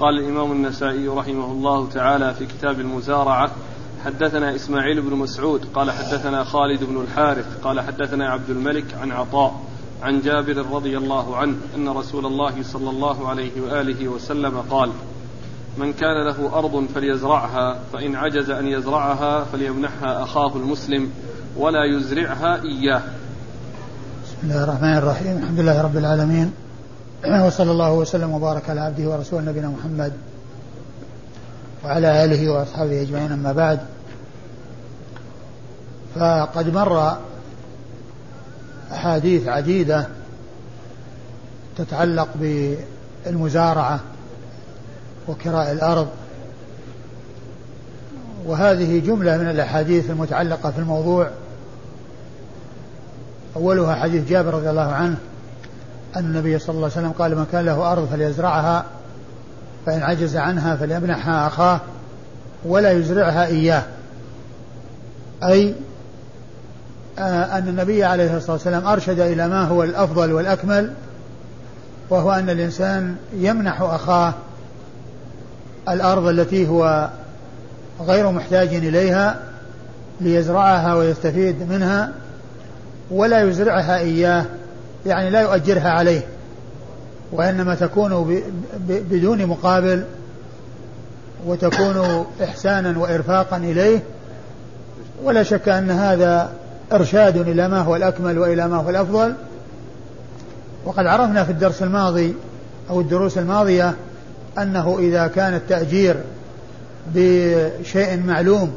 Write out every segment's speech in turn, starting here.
قال الإمام النسائي رحمه الله تعالى في كتاب المزارعة حدثنا إسماعيل بن مسعود قال حدثنا خالد بن الحارث قال حدثنا عبد الملك عن عطاء عن جابر رضي الله عنه أن رسول الله صلى الله عليه وآله وسلم قال من كان له أرض فليزرعها فإن عجز أن يزرعها فليمنحها أخاه المسلم ولا يزرعها إياه. بسم الله الرحمن الرحيم الحمد لله رب العالمين وصلى الله وسلم وبارك على عبده ورسوله نبينا محمد وعلى آله وأصحابه أجمعين أما بعد. فقد مر أحاديث عديدة تتعلق بالمزارعة وكراء الأرض. وهذه جملة من الأحاديث المتعلقة في الموضوع. أولها حديث جابر رضي الله عنه أن النبي صلى الله عليه وسلم قال من كان له أرض فليزرعها فإن عجز عنها فليمنحها أخاه ولا يزرعها إياه. أي آه، أن النبي عليه الصلاة والسلام أرشد إلى ما هو الأفضل والأكمل وهو أن الإنسان يمنح أخاه الأرض التي هو غير محتاج إليها ليزرعها ويستفيد منها ولا يزرعها إياه. يعني لا يؤجرها عليه وإنما تكون بدون مقابل وتكون إحسانا وإرفاقا إليه ولا شك أن هذا إرشاد إلى ما هو الأكمل وإلى ما هو الأفضل. وقد عرفنا في الدرس الماضي أو الدروس الماضية أنه إذا كان التأجير بشيء معلوم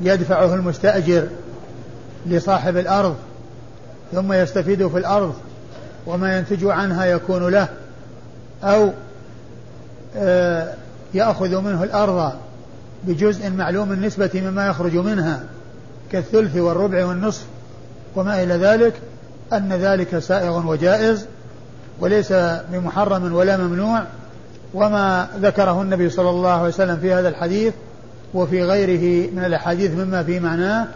يدفعه المستأجر لصاحب الأرض ثم يستفيد في الأرض وما ينتج عنها يكون له أو آه، يأخذ منه الأرض بجزء معلوم النسبة مما يخرج منها كالثلث والربع والنصف وما إلى ذلك أن ذلك سائغ وجائز وليس بمحرم ولا ممنوع وما ذكره النبي صلى الله عليه وسلم في هذا الحديث وفي غيره من الأحاديث مما في معناه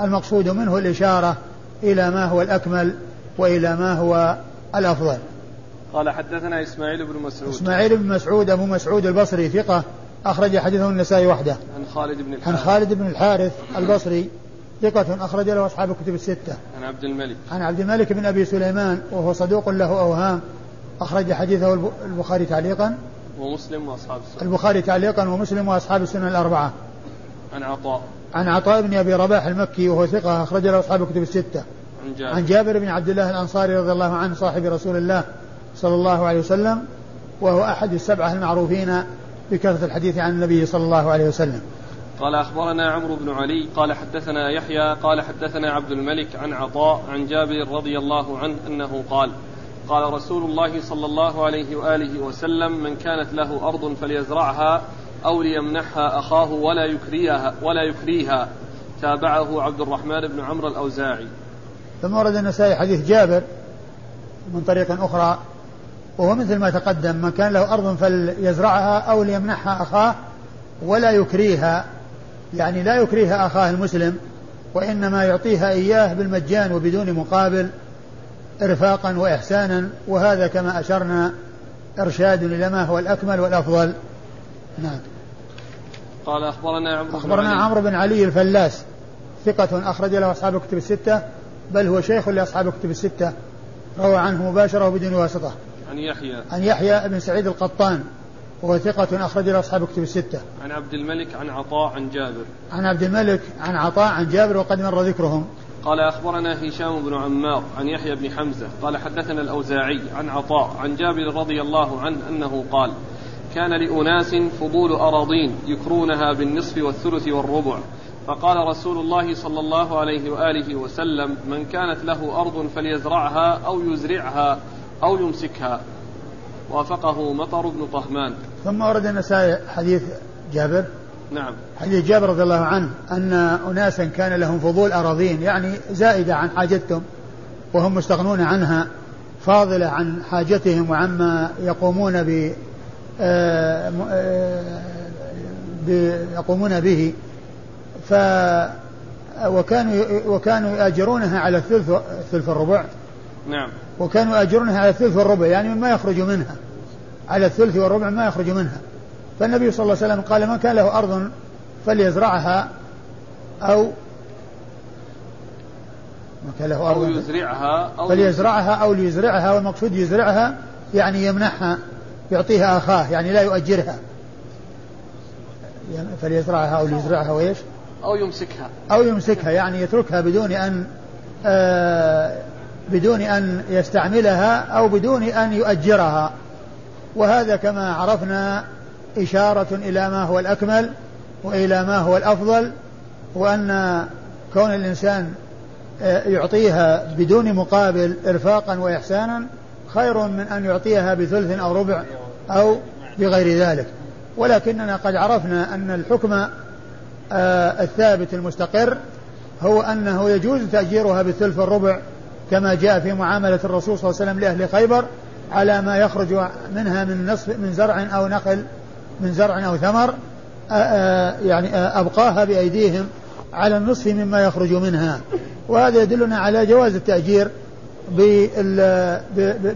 المقصود منه الإشارة إلى ما هو الأكمل وإلى ما هو الأفضل قال حدثنا إسماعيل بن مسعود إسماعيل بن مسعود أبو مسعود البصري ثقة أخرج حديثه النسائي وحده عن خالد بن الحارث عن خالد بن الحارث البصري ثقة أخرج له أصحاب الكتب الستة. عن عبد الملك. عن عبد الملك بن أبي سليمان وهو صدوق له أوهام أخرج حديثه البخاري تعليقا. ومسلم وأصحاب السنن. البخاري تعليقا ومسلم وأصحاب السنن الأربعة. عن عطاء. عن عطاء بن أبي رباح المكي وهو ثقة أخرج له أصحاب الكتب الستة. عن جابر. عن جابر بن عبد الله الأنصاري رضي الله عنه صاحب رسول الله صلى الله عليه وسلم وهو أحد السبعة المعروفين بكثرة الحديث عن النبي صلى الله عليه وسلم. قال أخبرنا عمرو بن علي قال حدثنا يحيى قال حدثنا عبد الملك عن عطاء عن جابر رضي الله عنه أنه قال قال رسول الله صلى الله عليه وآله وسلم من كانت له أرض فليزرعها أو ليمنحها أخاه ولا يكريها ولا يكريها تابعه عبد الرحمن بن عمرو الأوزاعي ثم ورد النسائي حديث جابر من طريق أخرى وهو مثل ما تقدم من كان له أرض فليزرعها أو ليمنحها أخاه ولا يكريها. يعني لا يكرهها أخاه المسلم وإنما يعطيها إياه بالمجان وبدون مقابل إرفاقا وإحسانا. وهذا كما أشرنا إرشاد إلى ما هو الأكمل والأفضل. نعم. قال أخبرنا عمرو أخبرنا عمرو بن علي الفلاس ثقة أخرج له أصحاب الكتب الستة. بل هو شيخ لأصحاب الكتب الستة روى عنه مباشرة وبدون واسطة عن يحيى عن يحيى بن سعيد القطان وهو ثقة أخرج له أصحاب كتب الستة. عن عبد الملك عن عطاء عن جابر. عن عبد الملك عن عطاء عن جابر وقد مر ذكرهم. قال أخبرنا هشام بن عمار عن يحيى بن حمزة قال حدثنا الأوزاعي عن عطاء عن جابر رضي الله عنه أنه قال كان لأناس فضول أراضين يكرونها بالنصف والثلث والربع فقال رسول الله صلى الله عليه وآله وسلم من كانت له أرض فليزرعها أو يزرعها أو يمسكها. وافقه مطر بن طهمان. ثم ورد النسائي حديث جابر. نعم. حديث جابر رضي الله عنه أن أناسا كان لهم فضول أراضين يعني زائدة عن حاجتهم وهم مستغنون عنها فاضلة عن حاجتهم وعما يقومون ب آه، آه، يقومون به. ف وكانوا وكانوا يأجرونها على الثلث ثلث الربع. نعم. وكانوا يأجرونها على الثلث والربع يعني مما يخرج منها. على الثلث والربع ما يخرج منها. فالنبي صلى الله عليه وسلم قال من كان له أرض فليزرعها أو من كان له أرض أو يزرعها أو فليزرعها أو ليزرعها والمقصود يزرعها يعني يمنحها يعطيها أخاه يعني لا يؤجرها. فليزرعها أو ليزرعها وإيش؟ أو يمسكها. أو يمسكها يعني يتركها بدون أن آه بدون أن يستعملها أو بدون أن يؤجرها. وهذا كما عرفنا إشارة إلى ما هو الأكمل وإلى ما هو الأفضل وأن كون الإنسان آه، يعطيها بدون مقابل إرفاقا وإحسانا خير من أن يعطيها بثلث أو ربع أو بغير ذلك. ولكننا قد عرفنا أن الحكم الثابت المستقر هو أنه يجوز تأجيرها بالثلث والربع كما جاء في معاملة الرسول صلى الله عليه وسلم لأهل خيبر على ما يخرج منها من نصف من زرع أو نقل من زرع أو ثمر آه، آه، يعني أبقاها بأيديهم على النصف مما يخرج منها. وهذا يدلنا على جواز التأجير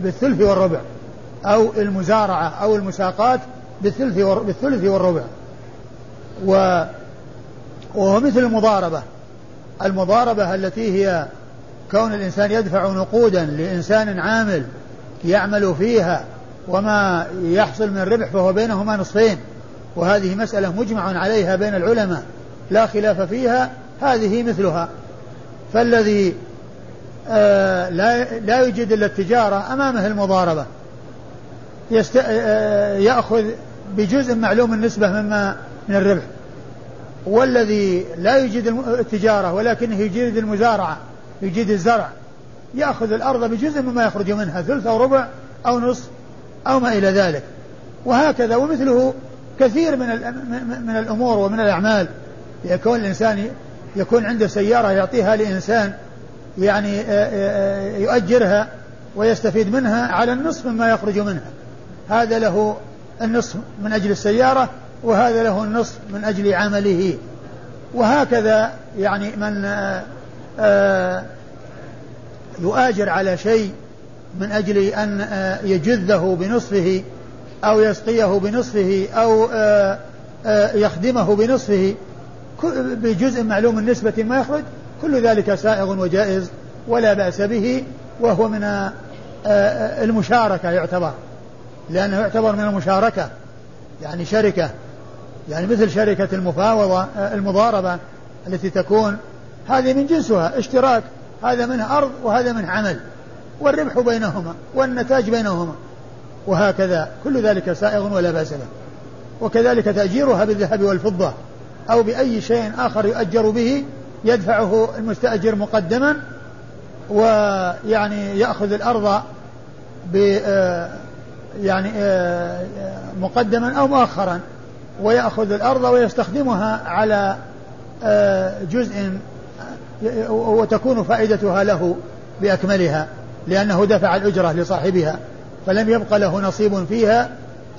بالثلث والربع أو المزارعة أو المساقات بالثلث بالثلث والربع. و وهو مثل المضاربة. المضاربة التي هي كون الإنسان يدفع نقودا لإنسان عامل يعمل فيها وما يحصل من الربح فهو بينهما نصفين. وهذه مسألة مجمع عليها بين العلماء. لا خلاف فيها هذه مثلها. فالذي آه لا لا يوجد إلا التجارة أمامه المضاربة. يست... آه يأخذ بجزء معلوم النسبة مما من الربح. والذي لا يجيد التجارة ولكنه يجيد المزارعة يجيد الزرع. يأخذ الأرض بجزء مما يخرج منها ثلث أو ربع أو نصف أو ما إلى ذلك. وهكذا ومثله كثير من من الأمور ومن الأعمال. يكون الإنسان يكون عنده سيارة يعطيها لإنسان يعني آه، آه، آه، يؤجرها ويستفيد منها على النصف مما يخرج منها. هذا له النصف من أجل السيارة وهذا له النصف من أجل عمله. وهكذا يعني من يؤاجر على شيء من أجل أن يجذه بنصفه أو يسقيه بنصفه أو يخدمه بنصفه. بجزء معلوم النسبة ما يخرج كل ذلك سائغ وجائز ولا بأس به وهو من آه، آه، المشاركة يعتبر. لأنه يعتبر من المشاركة يعني شركة. يعني مثل شركة المفاوضة آه، المضاربة التي تكون هذه من جنسها اشتراك هذا منه أرض وهذا منه عمل والربح بينهما والنتاج بينهما وهكذا. كل ذلك سائغ ولا بأس به. وكذلك تأجيرها بالذهب والفضة أو بأي شيء آخر يؤجر به يدفعه المستأجر مقدما ويعني يأخذ الأرض ب آه، يعني آه، مقدما أو مؤخرا. ويأخذ الأرض ويستخدمها على آه، جزء وتكون فائدتها له بأكملها لأنه دفع الأجرة لصاحبها فلم يبق له نصيب فيها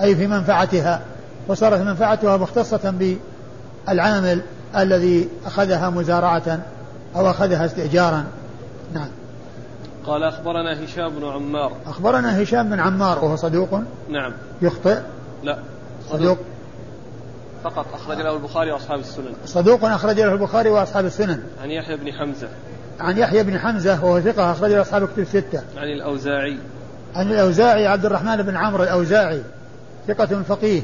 أي في منفعتها وصارت منفعتها مختصة بالعامل الذي أخذها مزارعة أو أخذها استئجارا. نعم. قال أخبرنا هشام بن عمار. أخبرنا هشام بن عمار وهو صدوق؟ نعم. يخطئ؟ لا. صدوق؟ فقط أخرج له البخاري وأصحاب السنن. صدوق أخرج له البخاري وأصحاب السنن. عن يحيى بن حمزة. عن يحيى بن حمزة وهو ثقة أخرج له أصحاب الكتب الستة. عن الأوزاعي. عن الأوزاعي عبد الرحمن بن عمرو الأوزاعي ثقة فقيه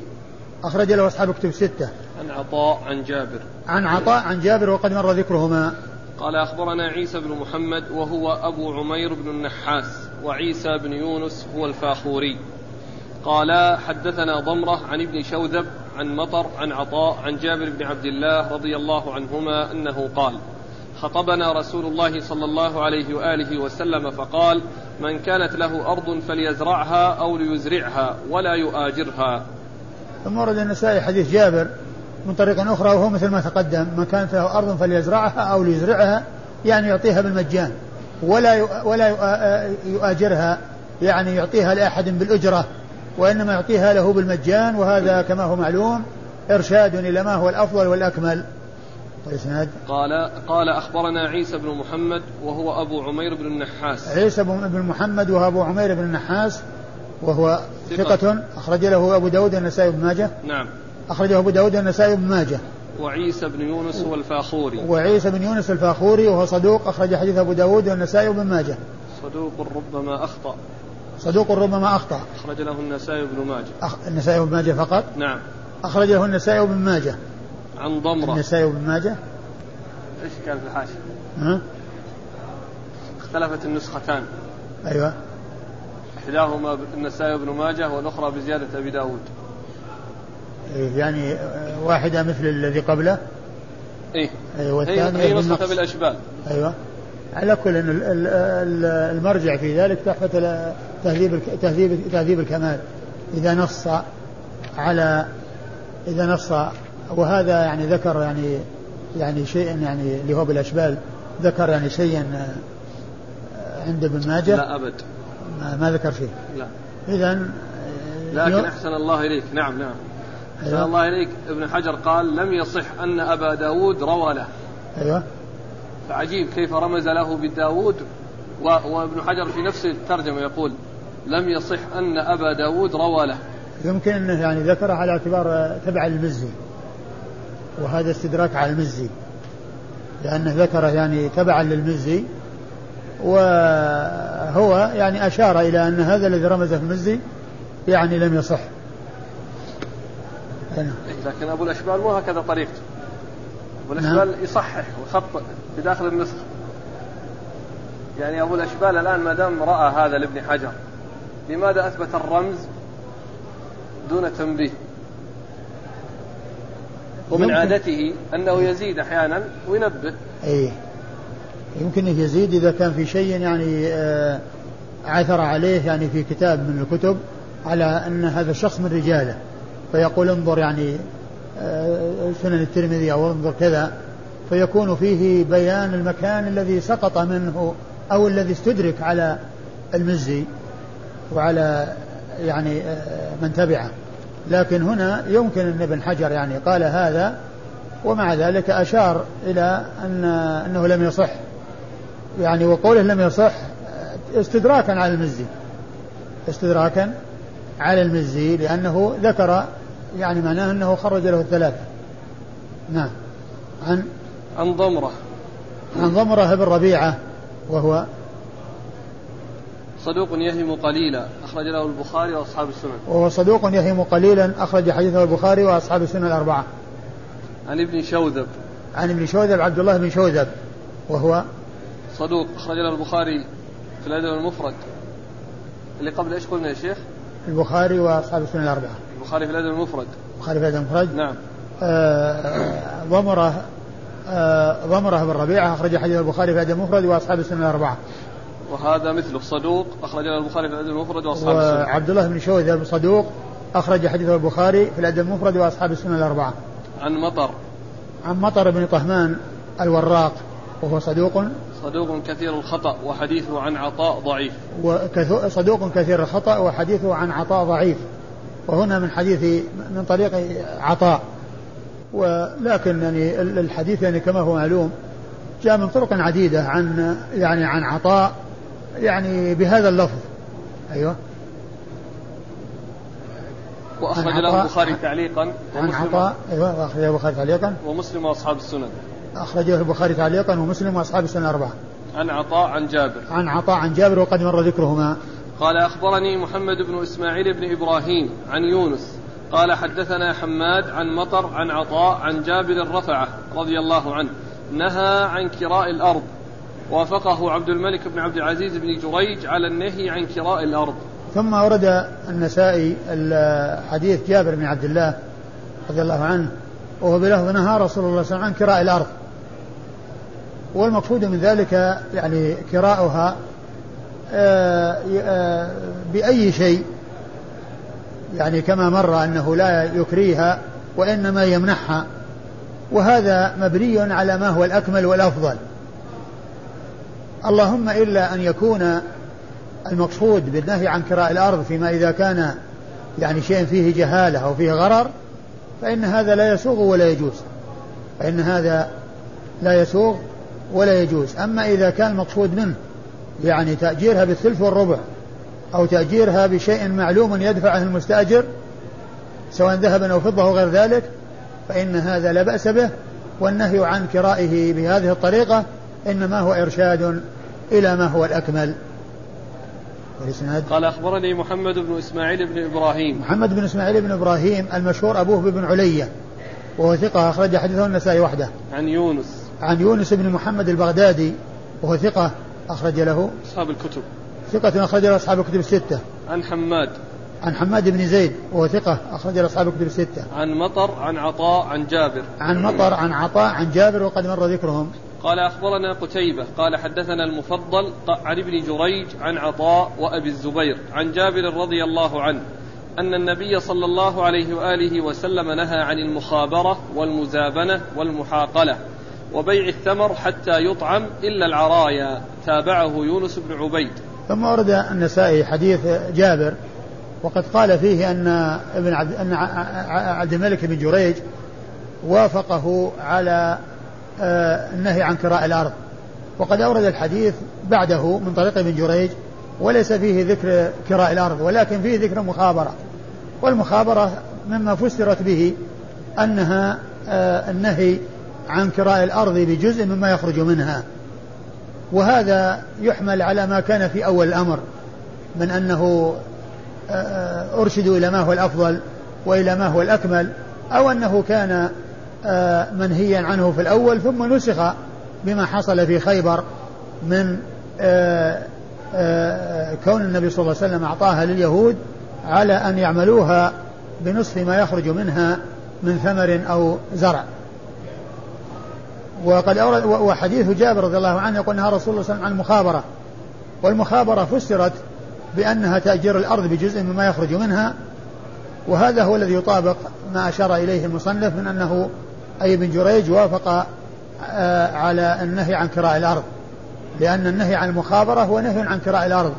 أخرج له أصحاب الكتب الستة. عن عطاء عن جابر. عن عطاء عن جابر وقد مر ذكرهما. قال أخبرنا عيسى بن محمد وهو أبو عمير بن النحاس وعيسى بن يونس هو الفاخوري. قال حدثنا ضمرة عن ابن شوذب عن مطر عن عطاء عن جابر بن عبد الله رضي الله عنهما أنه قال خطبنا رسول الله صلى الله عليه وآله وسلم فقال من كانت له أرض فليزرعها أو ليزرعها ولا يؤاجرها. ثم ورد النسائي حديث جابر من طريق أخرى وهو مثل ما تقدم من كانت له أرض فليزرعها أو ليزرعها يعني يعطيها بالمجان ولا ولا يؤاجرها يعني يعطيها لأحد بالأجرة. وإنما يعطيها له بالمجان وهذا كما هو معلوم إرشاد إلى ما هو الأفضل والأكمل. والإسناد قال قال أخبرنا عيسى بن محمد وهو أبو عمير بن النحاس. عيسى بن محمد وهو أبو عمير بن النحاس وهو ثقة, ثقة. أخرج له أبو داود النسائي بن ماجه. نعم. أخرجه أبو داود والنسائي بن ماجه. وعيسى بن يونس والفاخوري. وعيسى بن يونس الفاخوري وهو صدوق أخرج حديث أبو داود والنسائي بن ماجه. صدوق ربما أخطأ. صدوق ربما أخطأ. أخرج له النسائي بن ماجه. أخ... النسائي بن ماجه فقط؟ نعم. أخرج له النسائي بن ماجه. عن ضمرة. النسائي بن ماجه؟ إيش كان في الحاشية؟ ها؟ اختلفت النسختان. أيوه. إحداهما النسائي بن ماجه والأخرى بزيادة أبي داود. إيه، يعني واحدة مثل الذي قبله؟ إيه. أيوة هي, والثانية هي نسخة بالنقص. بالأشبال. أيوه. على كل المرجع في ذلك تحفة تهذيب تهذيب تهذيب الكمال. إذا نص على إذا نص وهذا يعني ذكر يعني يعني شيء يعني اللي هو بالأشبال ذكر يعني شيئا آه، عند ابن ماجه؟ لا أبد. ما, ما ذكر شيء. لا. إذا لكن أحسن الله إليك. نعم نعم. أحسن أيوة. الله إليك. ابن حجر قال لم يصح أن أبا داود روى له. أيوه. فعجيب كيف رمز له بالداود وابن حجر في نفس الترجمة يقول لم يصح أن أبا داود روى له. يمكن أنه يعني ذكره على اعتبار تبع المزي وهذا استدراك على المزي لأنه ذكره يعني تبعا للمزي وهو يعني أشار إلى أن هذا الذي رمزه في المزي يعني لم يصح. لكن أبو الأشبال مو هكذا طريقته. أبو نعم. يصحح ويخطئ بداخل النسخة يعني أبو الأشبال الآن ما دام رأى هذا لابن حجر لماذا أثبت الرمز دون تنبيه؟ ومن يمكن- عادته أنه يزيد أحيانا وينبه. أي يمكن يزيد إذا كان في شيء يعني آه، عثر عليه يعني في كتاب من الكتب على أن هذا الشخص من رجاله فيقول انظر يعني سنن الترمذي أو انظر كذا فيكون فيه بيان المكان الذي سقط منه أو الذي استدرك على المزي وعلى يعني آه، من تبعه. لكن هنا يمكن أن ابن حجر يعني قال هذا ومع ذلك أشار إلى أن أنه لم يصح. يعني وقوله لم يصح استدراكا على المزي. استدراكا على المزي لأنه ذكر يعني معناه أنه خرج له الثلاثة نعم. عن عن ضمرة. عن ضمرة بن ربيعة وهو صدوق يهم قليلا أخرج له البخاري وأصحاب السنن. وهو صدوق يهم قليلا أخرج حديثه البخاري وأصحاب السنن الأربعة. عن ابن شوذب. عن ابن شوذب عبد الله بن شوذب وهو صدوق أخرج له البخاري في الأدب المفرد. اللي قبل إيش قلنا يا شيخ؟ البخاري وأصحاب السنن الأربعة. البخاري في الأدب المفرد. البخاري في هذا المفرد؟ نعم. آه، ضمرة آه، ضمرة بن ربيعة أخرج حديث البخاري في الأدب المفرد وأصحاب السنن الأربعة. وهذا مثله صدوق أخرج له البخاري في الأدب المفرد وأصحاب السنن وعبد الله بن شوذب صدوق أخرج حديثه البخاري في الأدب المفرد وأصحاب السنن الأربعة. عن مطر. عن مطر بن طهمان الوراق وهو صدوق. صدوق كثير الخطأ وحديثه عن عطاء ضعيف. صدوق كثير الخطأ وحديثه عن عطاء ضعيف. وهنا من حديث من طريق عطاء. ولكن يعني ال- الحديث يعني كما هو معلوم جاء من طرق عديدة عن يعني عن عطاء يعني بهذا اللفظ. أيوه. وأخرج له البخاري تعليقا عن عطاء. أيوه أخرجه البخاري تعليقا. ومسلم وأصحاب السنن. أخرجه البخاري تعليقا ومسلم وأصحاب السنة الأربعة عن عطاء عن جابر. عن عطاء عن جابر وقد مر ذكرهما. قال أخبرني محمد بن إسماعيل بن إبراهيم عن يونس قال حدثنا حماد عن مطر عن عطاء عن جابر رفعه رضي الله عنه نهى عن كراء الأرض. وافقه عبد الملك بن عبد العزيز بن جريج على النهي عن كراء الأرض. ثم أورد النسائي ال- حديث جابر بن عبد الله رضي الله عنه وهو بلفظ نهى رسول الله صلى الله عليه وسلم عن كراء الأرض. والمقصود من ذلك يعني كراؤها بأي شيء. يعني كما مر أنه لا يكريها وإنما يمنحها. وهذا مبني على ما هو الأكمل والأفضل. اللهم إلا أن يكون المقصود بالنهي عن كراء الأرض فيما إذا كان يعني شيء فيه جهالة أو فيه غرر فإن هذا لا يسوغ ولا يجوز. فإن هذا لا يسوغ ولا يجوز. أما إذا كان المقصود منه يعني تأجيرها بالثلث والربع أو تأجيرها بشيء معلوم يدفعه المستأجر سواء ذهبا أو فضة أو غير ذلك فإن هذا لا بأس به والنهي عن كرائه بهذه الطريقة إنما هو إرشاد إلى ما هو الأكمل. والإسناد؟ قال أخبرني محمد بن إسماعيل بن إبراهيم. محمد بن إسماعيل بن إبراهيم المشهور أبوه بن علية وهو ثقة أخرج حديثه النسائي وحده. عن يونس. عن يونس بن محمد البغدادي وهو ثقة أخرج له أصحاب الكتب. ثقة أخرج له أصحاب الكتب الستة. عن حماد. عن حماد بن زيد وهو ثقة أخرج له أصحاب الكتب الستة. عن مطر عن عطاء عن جابر. عن مطر عن عطاء عن جابر وقد مر ذكرهم. قال أخبرنا قتيبة قال حدثنا المفضل عن ابن جريج عن عطاء وأبي الزبير عن جابر رضي الله عنه أن النبي صلى الله عليه وآله وسلم نهى عن المخابرة والمزابنة والمحاقلة. وبيع الثمر حتى يطعم إلا العرايا. تابعه يونس بن عبيد. ثم ورد النسائي حديث جابر وقد قال فيه أن ابن عبد, أن عبد الملك بن جريج وافقه على آه، النهي عن كراء الأرض. وقد أورد الحديث بعده من طريق ابن جريج وليس فيه ذكر كراء الأرض ولكن فيه ذكر مخابرة. والمخابرة مما فسرت به أنها آه، النهي عن كراء الأرض بجزء مما يخرج منها. وهذا يحمل على ما كان في أول الأمر من أنه آه، أرشدوا إلى ما هو الأفضل وإلى ما هو الأكمل أو أنه كان آه، منهيا عنه في الأول ثم نسخ بما حصل في خيبر من آه، كون النبي صلى الله عليه وسلم أعطاها لليهود على أن يعملوها بنصف ما يخرج منها من ثمر أو زرع. وقد أورد وحديث جابر رضي الله عنه يقول نهى رسول الله صلى الله عليه وسلم عن المخابرة. والمخابرة فسرت بأنها تأجير الأرض بجزء مما يخرج منها وهذا هو الذي يطابق ما أشار إليه المصنف من أنه أي بن جريج وافق آه، على النهي عن كراء الأرض. لأن النهي عن المخابرة هو نهي عن كراء الأرض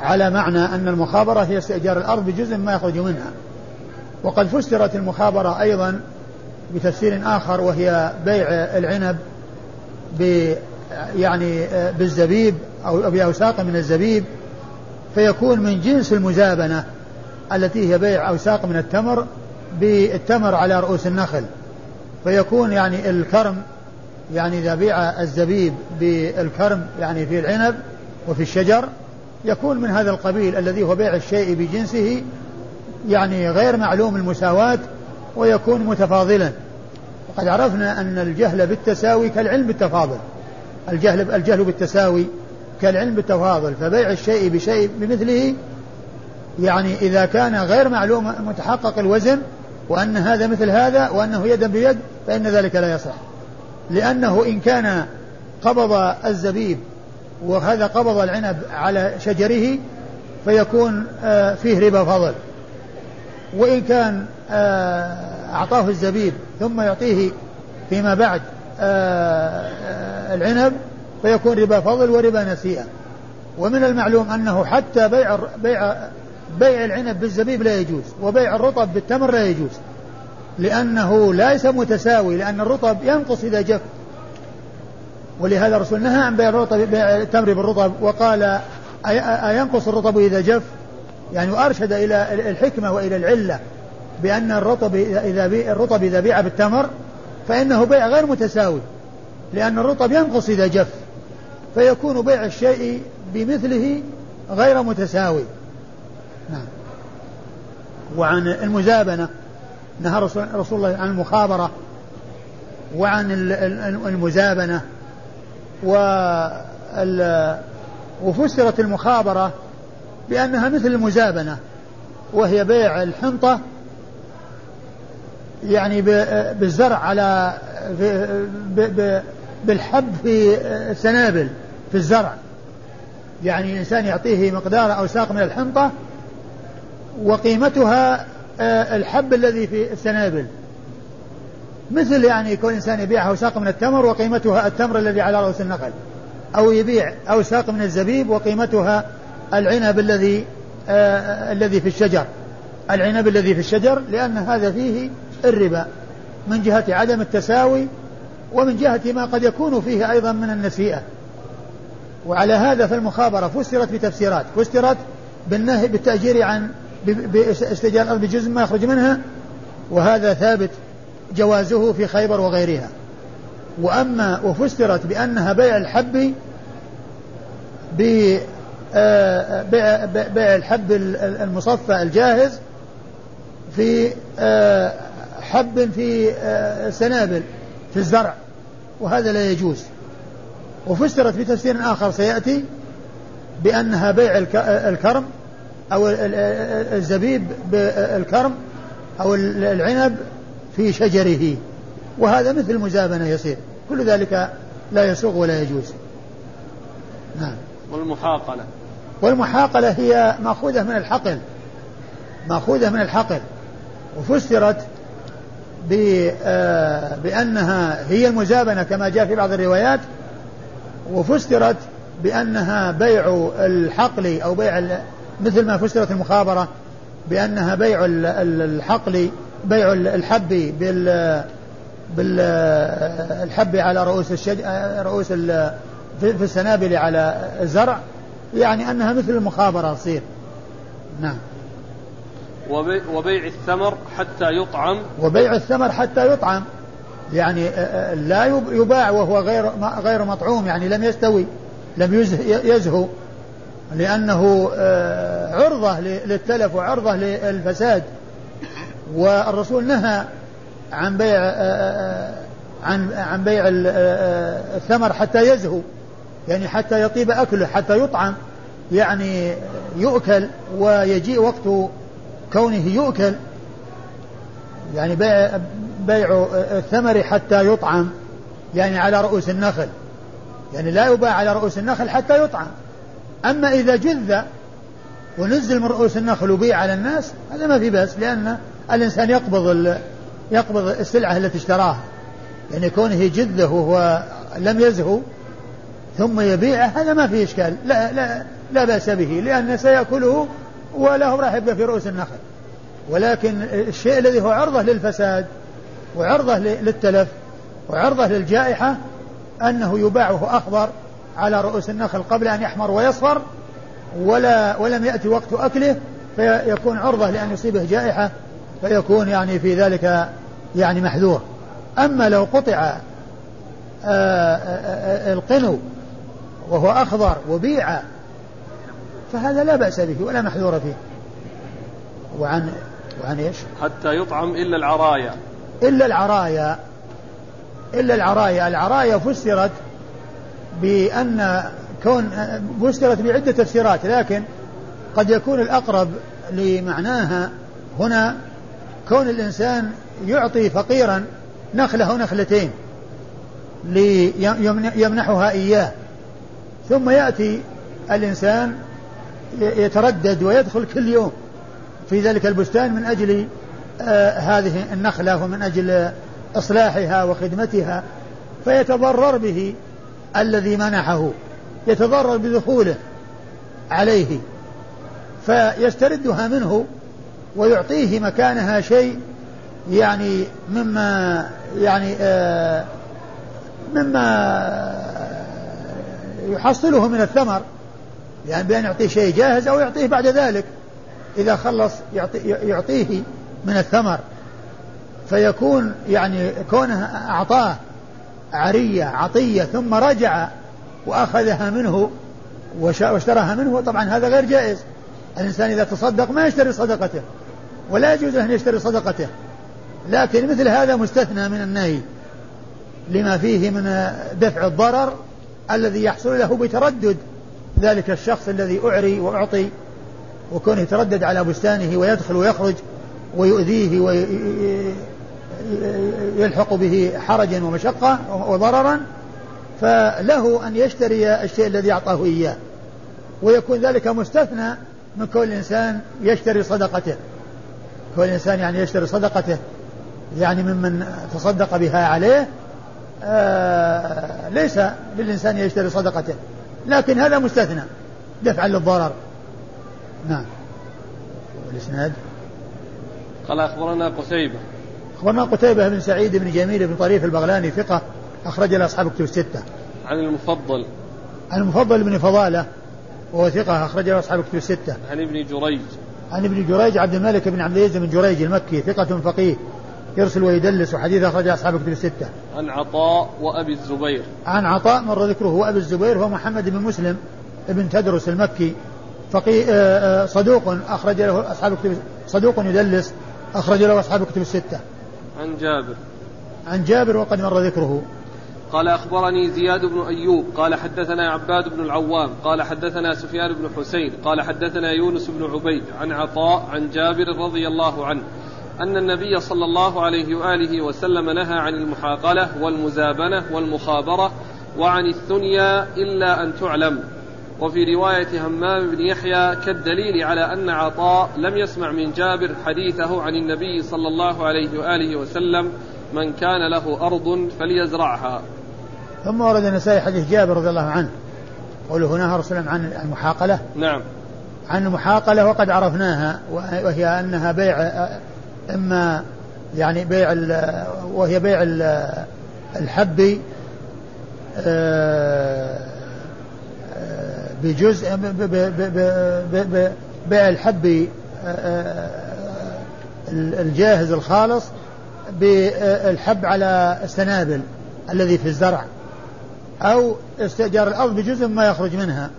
على معنى أن المخابرة هي استئجار الأرض بجزء مما يخرج منها. وقد فسرت المخابرة أيضا بتفسير آخر وهي بيع العنب ب يعني بالزبيب أو بأوساق من الزبيب فيكون من جنس المزابنة التي هي بيع أوساق من التمر بالتمر على رؤوس النخل. فيكون يعني الكرم يعني إذا بيع الزبيب بالكرم يعني في العنب وفي الشجر يكون من هذا القبيل الذي هو بيع الشيء بجنسه يعني غير معلوم المساواة ويكون متفاضلا. وقد عرفنا أن الجهل بالتساوي كالعلم بالتفاضل. الجهل الجهل بالتساوي كالعلم بالتفاضل فبيع الشيء بشيء بمثله يعني إذا كان غير معلوم متحقق الوزن وأن هذا مثل هذا وأنه يدا بيد فإن ذلك لا يصح لأنه إن كان قبض الزبيب وهذا قبض العنب على شجره فيكون آه، فيه ربا فضل. وإن كان آه، أعطاه الزبيب ثم يعطيه فيما بعد آه، العنب فيكون ربا فضل وربا نسيئة. ومن المعلوم أنه حتى بيع بيع بيع العنب بالزبيب لا يجوز وبيع الرطب بالتمر لا يجوز. لأنه ليس متساوي لأن الرطب ينقص إذا جف. ولهذا الرسول نهى عن بيع الرطب بيع التمر بالرطب وقال أينقص الرطب إذا جف؟ يعني وأرشد إلى الحكمة وإلى العلة. بأن الرطب إذا الرطب إذا بيع بالتمر فإنه بيع غير متساوي لأن الرطب ينقص إذا جف فيكون بيع الشيء بمثله غير متساوي. نعم. وعن المزابنة نهى رسول, الله عن المخابرة وعن المزابنة وفسرت المخابرة بأنها مثل المزابنة وهي بيع الحنطة يعني بالزرع على بالحب في السنابل في الزرع. يعني الإنسان يعطيه مقدار أو ساق من الحنطة وقيمتها آه، الحب الذي في السنابل. مثل يعني يكون إنسان يبيع أوساق من التمر وقيمتها التمر الذي على رؤوس النخل. أو يبيع أوساق من الزبيب وقيمتها العنب الذي آه الذي في الشجر. العنب الذي في الشجر لأن هذا فيه الربا من جهة عدم التساوي ومن جهة ما قد يكون فيه أيضا من النسيئة. وعلى هذا فالمخابرة فسرت بتفسيرات فسرت بالنهي بالتأجير عن باستئجار الأرض بجزء ما يخرج منها وهذا ثابت جوازه في خيبر وغيرها. وأما وفسرت بأنها بيع الحب آه، بيع الحب المصفى الجاهز في آه، حب في آه، سنابل في الزرع وهذا لا يجوز. وفسرت بتفسير آخر سيأتي بأنها بيع الكرم أو الزبيب بالكرم أو العنب في شجره. وهذا مثل المزابنة يصير. كل ذلك لا يسوغ ولا يجوز. نعم. والمحاقلة. والمحاقلة هي مأخوذة من الحقل. مأخوذة من الحقل. وفسرت آه، بأنها هي المزابنة كما جاء في بعض الروايات وفسرت بأنها بيع الحقل أو بيع مثل ما فسرت المخابرة بأنها بيع الحقل بيع الحب بال بالحب على رؤوس الشج... رؤوس في السنابل على الزرع يعني أنها مثل المخابرة تصير. نعم. وبيع الثمر حتى يطعم. وبيع الثمر حتى يطعم. يعني لا يباع وهو غير غير مطعوم يعني لم يستوي لم يزهو. لأنه عرضة للتلف وعرضة للفساد. والرسول نهى عن بيع عن عن بيع الثمر حتى يزهو. يعني حتى يطيب أكله حتى يطعم. يعني يؤكل ويجيء وقت كونه يؤكل يعني بيع الثمر حتى يطعم يعني على رؤوس النخل يعني لا يباع على رؤوس النخل حتى يطعم. أما إذا جذ ونزل من رؤوس النخل وبيع على الناس هذا ما في بأس لأن الإنسان يقبض يقبض السلعة التي اشتراها. يعني كونه جذه وهو لم يزهو ثم يبيعه هذا ما في إشكال لا, لا, لا بأس به لأن سيأكله وله راح يبقى في رؤوس النخل. ولكن الشيء الذي هو عرضة للفساد وعرضة للتلف وعرضة للجائحة أنه يباعه أخضر على رؤوس النخل قبل أن يحمر ويصفر ولا ولم يأتي وقت أكله فيكون عرضة لأن يصيبه جائحة فيكون يعني في ذلك يعني محذور. أما لو قطع آه، آه، آه، القنو وهو أخضر وبيع فهذا لا بأس به ولا محذور فيه. وعن وعن إيش؟ حتى يطعم إلا العرايا. إلا العرايا. إلا العرايا. العرايا فسرت بأن كون فسرت بعدة تفسيرات لكن قد يكون الأقرب لمعناها هنا كون الإنسان يعطي فقيرا نخلة أو نخلتين ليمنحها إياه. ثم يأتي الإنسان يتردد ويدخل كل يوم. في ذلك البستان من أجل آه هذه النخلة ومن أجل إصلاحها وخدمتها فيتضرر به الذي منحه. يتضرر بدخوله عليه. فيستردها منه ويعطيه مكانها شيء يعني مما يعني آه مما يحصله من الثمر. يعني بأن يعطيه شيء جاهز أو يعطيه بعد ذلك. إذا خلص يعطي يعطيه من الثمر. فيكون يعني كونه أعطاه عرية عطية ثم رجع وأخذها منه واشتراها منه طبعا هذا غير جائز. الإنسان إذا تصدق ما يشتري صدقته ولا يجوز أن يشتري صدقته. لكن مثل هذا مستثنى من النهي لما فيه من دفع الضرر الذي يحصل له بتردد. ذلك الشخص الذي أعري وأعطي وكونه يتردد على بستانه ويدخل ويخرج ويؤذيه ويلحق به حرجا ومشقة وضررا فله أن يشتري الشيء الذي أعطاه إياه. ويكون ذلك مستثنى من كل إنسان يشتري صدقته. كل إنسان يعني يشتري صدقته يعني ممن تصدق بها عليه آه ليس للإنسان يشتري صدقته. لكن هذا مستثنى. دفعا للضرر. نعم. والإسناد قال أخبرنا قتيبة. أخبرنا قتيبة بن سعيد بن جميل بن طريف البغلاني ثقة أخرج له أصحاب كتب الستة. عن المفضل. عن المفضل بن فضالة وهو ثقة أخرج له أصحاب كتب الستة. عن ابن جريج. عن ابن جريج عبد الملك بن عبد العزيز بن جريج المكي ثقة فقيه. يرسل ويدلس وحديث أخرج أصحاب كتب الستة. عن عطاء وأبي الزبير. عن عطاء مر ذكره وأبي الزبير هو محمد بن مسلم ابن تدرس المكي. فقي آه، آه، صدوق أخرج له أصحاب كتب صدوق يدلس أخرج له أصحاب كتب الستة. عن جابر. عن جابر وقد مر ذكره. قال أخبرني زياد بن أيوب قال حدثنا عباد بن العوام قال حدثنا سفيان بن حسين قال حدثنا يونس بن عبيد عن عطاء عن جابر رضي الله عنه. أن النبي صلى الله عليه وآله وسلم نهى عن المحاقلة والمزابنة والمخابرة وعن الثنيا إلا أن تعلم. وفي رواية همام بن يحيى كالدليل على أن عطاء لم يسمع من جابر حديثه عن النبي صلى الله عليه وآله وسلم من كان له أرض فليزرعها. ثم ورد النسائي حديث جابر رضي الله عنه. قوله نهى رسول الله عن المحاقلة. نعم. عن المحاقلة وقد عرفناها وهي أنها بيع إما يعني بيع وهي بيع الحب آه، آه، بجزء بيع الحب آه، الجاهز الخالص بالحب على السنابل الذي في الزرع أو استئجار الأرض بجزء ما يخرج منها.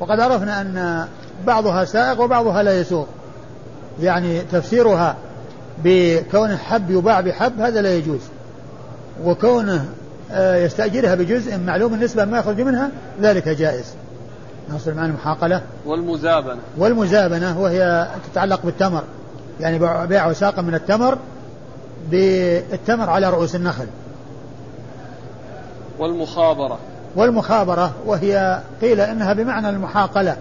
وقد عرفنا أن بعضها سائق وبعضها لا يسوق. يعني تفسيرها بكون الحب يباع بحب هذا لا يجوز. وكونه آه، يستأجرها بجزء معلوم النسبة ما يخرج منها ذلك جائز. نصل معنا المحاقلة والمزابنة. والمزابنة وهي تتعلق بالتمر. يعني بيع وساق من التمر بالتمر على رؤوس النخل. والمخابرة. والمخابرة وهي قيل إنها بمعنى المحاقلة.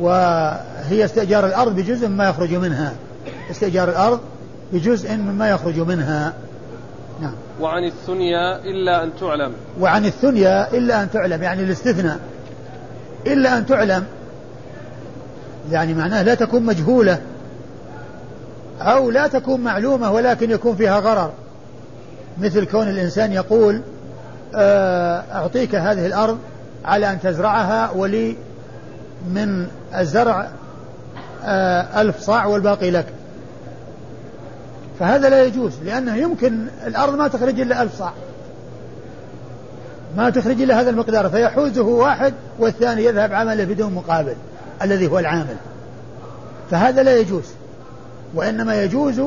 وهي استئجار الأرض بجزء مما يخرج منها. استئجار الأرض بجزء مما يخرج منها. نعم. وعن الثنيا إلا أن تعلم. وعن الثنيا إلا أن تعلم يعني الاستثناء. إلا أن تعلم. يعني معناه لا تكون مجهولة أو لا تكون معلومة ولكن يكون فيها غرر. مثل كون الإنسان يقول آه، أعطيك هذه الأرض على أن تزرعها ولي من الزرع آه، ألف صاع والباقي لك. فهذا لا يجوز لأنه يمكن الأرض ما تخرج إلا ألف صاع. ما تخرج إلا هذا المقدار فيحوزه واحد والثاني يذهب عمله بدون مقابل الذي هو العامل. فهذا لا يجوز وإنما يجوز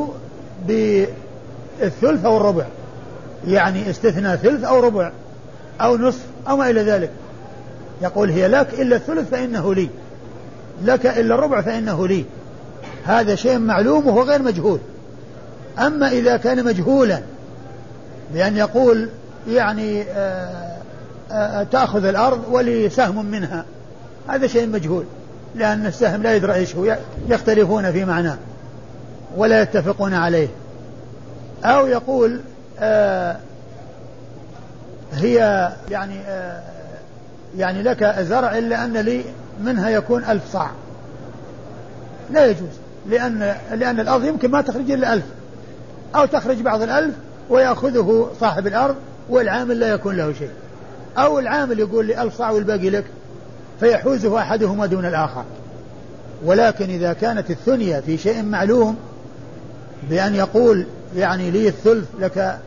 بالثلث أو الربع. يعني استثنى ثلث أو ربع أو نصف أو ما إلى ذلك. يقول هي لك إلا الثلث فإنه لي لك إلا الربع فإنه لي. هذا شيء معلوم وهو غير مجهول. أما إذا كان مجهولا بأن يقول يعني آآ آآ تأخذ الأرض ولي سهم منها. هذا شيء مجهول لأن السهم لا يدرى إيش هو يختلفون في معناه ولا يتفقون عليه. أو يقول آه هي يعني آه يعني لك زرع إلا أن لي منها يكون ألف صاع. لا يجوز لأن لأن الأرض يمكن ما تخرج إلا ألف. أو تخرج بعض الألف ويأخذه صاحب الأرض والعامل لا يكون له شيء. أو العامل يقول لي ألف صاع والباقي لك فيحوزه أحدهما دون الآخر. ولكن إذا كانت الثنية في شيء معلوم بأن يقول يعني لي الثلث لك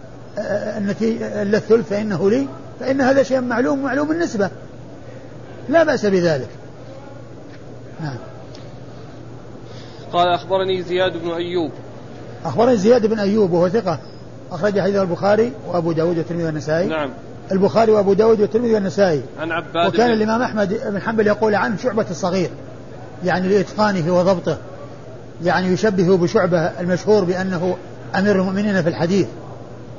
النتيجة إلا الثلث فإنه لي فإن هذا شيء معلوم معلوم النسبة. لا بأس بذلك. نعم. قال أخبرني زياد بن أيوب أخبرني زياد بن أيوب وهو ثقة أخرج حديث البخاري وأبو داود والترمذي والنسائي. نعم. البخاري وأبو داود والترمذي والنسائي. عن عباد وكان الإمام أحمد بن حنبل يقول عنه شعبة الصغير يعني لإتقانه وضبطه يعني يشبه بشعبة المشهور بأنه أمير المؤمنين في الحديث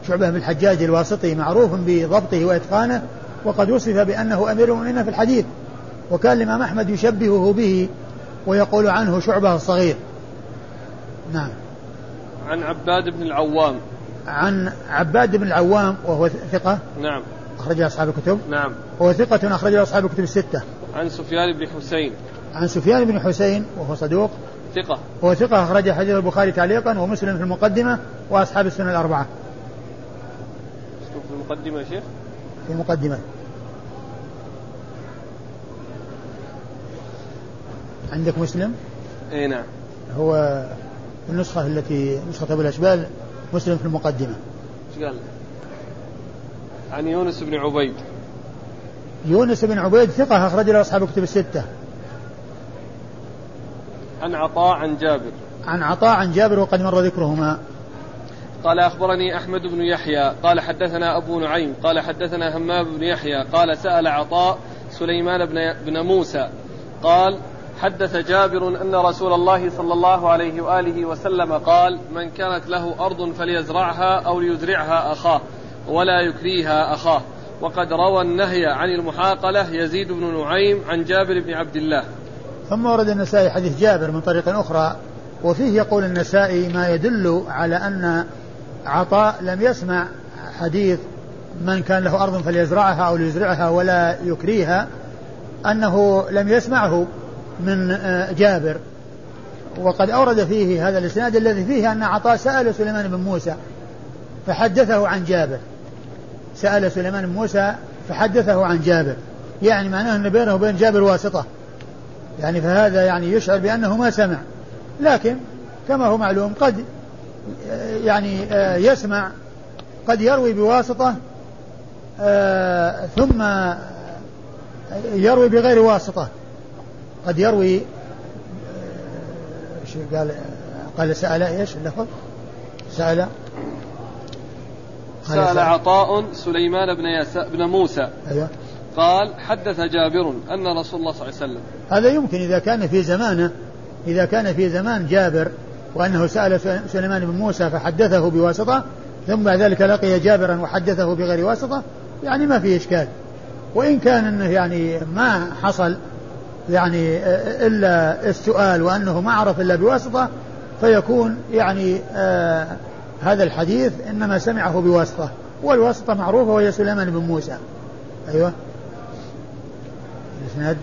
شعبة بن الحجاج الواسطي معروف بضبطه وإتقانه وقد وصف بأنه أمير المؤمنين في الحديث. وكان الإمام أحمد يشبهه به ويقول عنه شعبة الصغير. نعم. عن عباد بن العوام. عن عباد بن العوام وهو ثقة. نعم. أخرج أصحاب الكتب. نعم. هو ثقة أخرج أصحاب الكتب الستة. عن سفيان بن حسين. عن سفيان بن حسين وهو صدوق. ثقة. هو ثقة أخرج حديث البخاري تعليقا ومسلم في المقدمة وأصحاب السنة الأربعة. في المقدمة يا شيخ؟ في المقدمة. عندك مسلم؟ اي نعم. هو النسخة التي نسخة أبو الأشبال مسلم في المقدمة. قال؟ عن يونس بن عبيد. يونس بن عبيد ثقة أخرج له أصحاب كتب الستة. عن عطاء عن جابر. عن عطاء عن جابر وقد مر ذكرهما. قال أخبرني أحمد بن يحيى قال حدثنا أبو نعيم قال حدثنا همام بن يحيى قال سأل عطاء سليمان بن, بن موسى قال حدث جابر أن رسول الله صلى الله عليه وآله وسلم قال من كانت له أرض فليزرعها أو ليزرعها أخاه ولا يكريها أخاه. وقد روى النهي عن المحاقلة يزيد بن نعيم عن جابر بن عبد الله. ثم ورد النسائي حديث جابر من طريق أخرى وفيه يقول النسائي ما يدل على أن عطاء لم يسمع حديث من كان له أرض فليزرعها أو ليزرعها ولا يكريها أنه لم يسمعه. من آه، جابر. وقد أورد فيه هذا الإسناد الذي فيه أن عطاء سأل سليمان بن موسى فحدثه عن جابر. سأل سليمان بن موسى فحدثه عن جابر. يعني معناه أن بينه وبين جابر واسطة. يعني فهذا يعني يشعر بأنه ما سمع. لكن كما هو معلوم قد يعني آه، يسمع قد يروي بواسطة آه، ثم يروي بغير واسطة. قد يروي قال؟ قال سأل إيش اللفظ؟ سأل. سأل عطاء سليمان بن يس... بن موسى. أيوة. قال حدث جابر أن رسول الله صلى الله عليه وسلم. هذا يمكن إذا كان في زمانه إذا كان في زمان جابر وأنه سأل سليمان بن موسى فحدثه بواسطة ثم بعد ذلك لقي جابرا وحدثه بغير واسطة يعني ما في إشكال. وإن كان أنه يعني ما حصل يعني إلا السؤال وأنه ما عرف إلا بواسطة فيكون يعني آه هذا الحديث إنما سمعه بواسطة. والواسطة معروفة وهي سليمان بن موسى. أيوة. الإسناد؟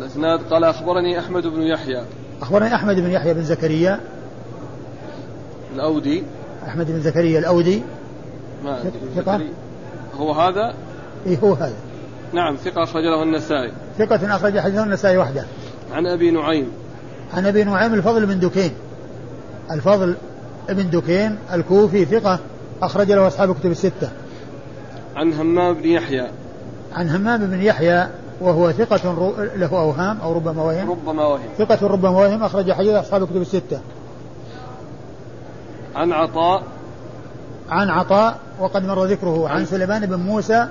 الإسناد قال أخبرني أحمد بن يحيى. أخبرني أحمد بن يحيى بن زكريا. الأودي. أحمد بن زكريا الأودي. ما ثقة؟ هو هذا؟ إيه هو هذا. نعم ثقة أخرج له النسائي. ثقة أخرج حديثه النسائي وحده. عن أبي نعيم. عن أبي نعيم الفضل بن دكين. الفضل بن دكين الكوفي ثقة أخرج له أصحاب كتب الستة. عن همام بن يحيى. عن همام بن يحيى وهو ثقة له أوهام أو ربما وهم. ربما وهم. ثقة ربما وهم أخرج حديث أصحاب الكتب الستة. عن عطاء. عن عطاء وقد مر ذكره. عن سليمان بن موسى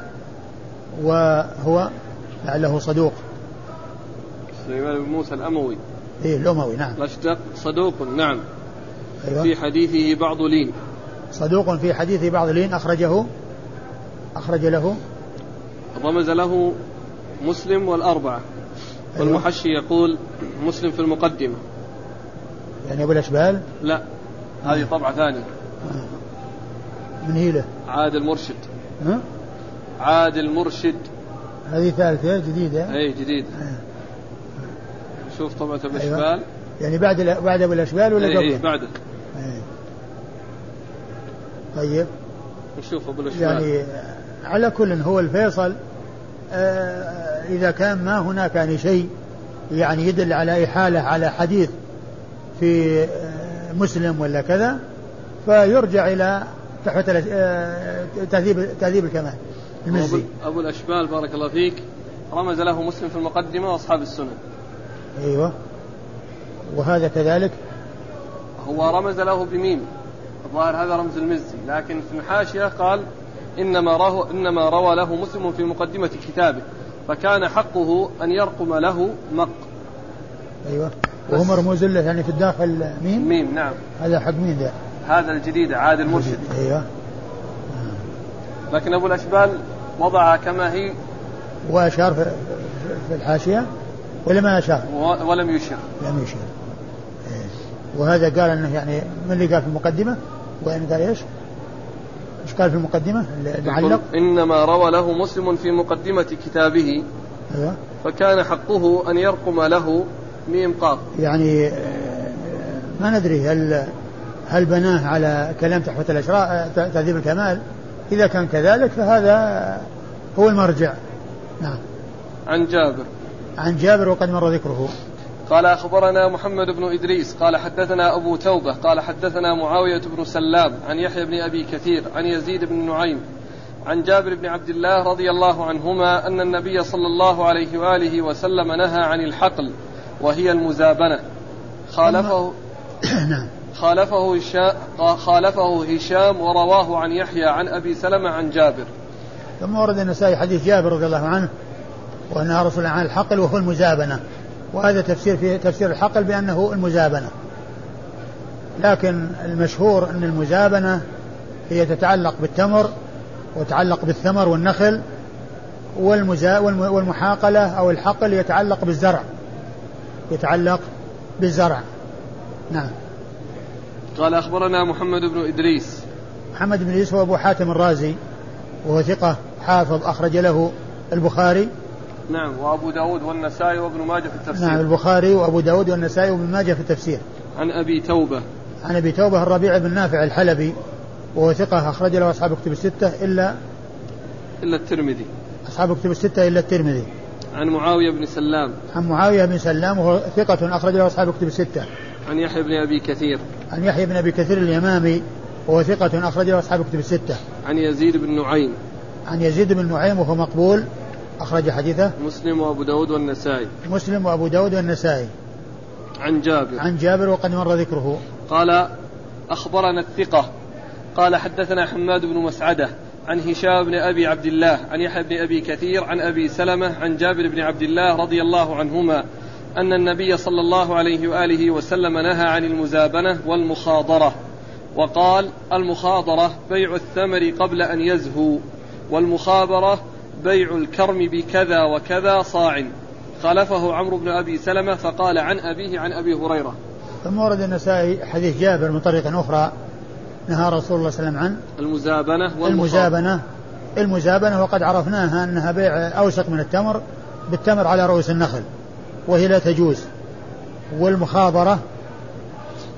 وهو لعله صدوق. سليمان بن موسى الأموي. إيه الأموي نعم. الأشتق صدوق نعم. أيوة. في حديثه بعض لين. صدوق في حديثه بعض لين أخرجه أخرج له. رمز له مسلم والأربعة. أيوة. والمحشي يقول مسلم في المقدمة. يعني أبو الأشبال؟ لا هذه آه. طبعة ثانية. آه. من هي له؟ عاد المرشد ها؟ عاد المرشد هذه ثالثة جديدة اي جديدة آه. شوف طبعة أبو الأشبال أيوة. يعني بعد بعد أبو الأشبال ولا قبله؟ اي بعده أيه. طيب نشوف أبو الأشبال يعني على كل هو الفيصل آه إذا كان ما هناك يعني شيء يعني يدل على إحالة على حديث في آه مسلم ولا كذا فيرجع إلى تحت آه تهذيب تهذيب الكمال المزي أبو الأشبال بارك الله فيك. رمز له مسلم في المقدمة وأصحاب السنن أيوة. وهذا كذلك؟ هو رمز له بميم. الظاهر هذا رمز المزي. لكن في الحاشية قال إنما روى إنما روى له مسلم في مقدمة كتابه. فكان حقه أن يرقم له مق. أيوة. وهو مرموز له يعني في الداخل ميم؟ ميم نعم. هذا حق مين ذا؟ هذا الجديد عاد المرشد أيوة. لكن أبو الأشبال وضعها كما هي. وأشار في, الحاشية ولا ما أشار؟ ولم يشر. لم يشر. إيه. وهذا قال أنه يعني من اللي قال في المقدمة؟ وين قال إيش؟ إيش قال في المقدمة؟ المعلق إنما روى له مسلم في مقدمة كتابه. أيوة. فكان حقه أن يرقم له ميم قاف يعني آه، ما ندري هل هل بناه على كلام تحفة الأشراء تهذيب الكمال؟ إذا كان كذلك فهذا هو المرجع. نعم. عن جابر. عن جابر وقد مر ذكره. قال أخبرنا محمد بن إدريس قال حدثنا أبو توبة قال حدثنا معاوية بن سلام عن يحيى بن أبي كثير عن يزيد بن نعيم عن جابر بن عبد الله رضي الله عنهما أن النبي صلى الله عليه وآله وسلم نهى عن الحقل وهي المزابنة. خالفه نعم. خالفه خالفه هشام ورواه عن يحيى عن أبي سلمة عن جابر. ثم ورد النسائي حديث جابر رضي الله عنه وأنها رسول عن الحقل وهو المزابنة وهذا تفسير في تفسير الحقل بأنه المزابنة. لكن المشهور أن المزابنة هي تتعلق بالتمر وتتعلق بالثمر والنخل والمزا والمحاقلة أو الحقل يتعلق بالزرع. يتعلق بالزرع. نعم. قال أخبرنا محمد بن إدريس. محمد بن إدريس هو أبو حاتم الرازي وهو ثقة حافظ أخرج له البخاري. نعم وأبو داود والنسائي وابن ماجه في التفسير. نعم البخاري وأبو داود والنسائي وابن ماجه في التفسير. عن أبي توبة. عن أبي توبة الربيع بن نافع الحلبي وهو ثقة أخرج له أصحاب كتب الستة إلا إلا الترمذي. أصحاب كتب الستة إلا الترمذي. عن معاوية بن سلام. عن معاوية بن سلام وهو ثقة أخرج له أصحاب كتب الستة. عن يحيى بن أبي كثير. عن يحيى بن أبي كثير اليمامي وهو ثقة أخرج له أصحاب كتب الستة. عن يزيد بن نعيم. عن يزيد بن نعيم وهو مقبول أخرج حديثه. مسلم وأبو داود والنسائي. مسلم وأبو داود والنسائي. عن جابر. عن جابر وقد مر ذكره. قال أخبرنا الثقة. قال حدثنا حماد بن مسعدة عن هشام بن أبي عبد الله عن يحيى بن أبي كثير عن أبي سلمة عن جابر بن عبد الله رضي الله عنهما أن النبي صلى الله عليه وآله وسلم نهى عن المزابنة والمخاضرة وقال المخاضرة بيع الثمر قبل أن يزهو والمخابرة بيع الكرم بكذا وكذا صاع. خالفه عمرو بن أبي سلمة فقال عن أبيه عن أبي هريرة. ثم ورد النسائي حديث جابر من طريق أخرى نهى رسول الله صلى الله عليه وسلم عن المزابنة المزابنة المزابنة وقد عرفناها أنها بيع أوسق من التمر بالتمر على رؤوس النخل. وهي لا تجوز. والمخابرة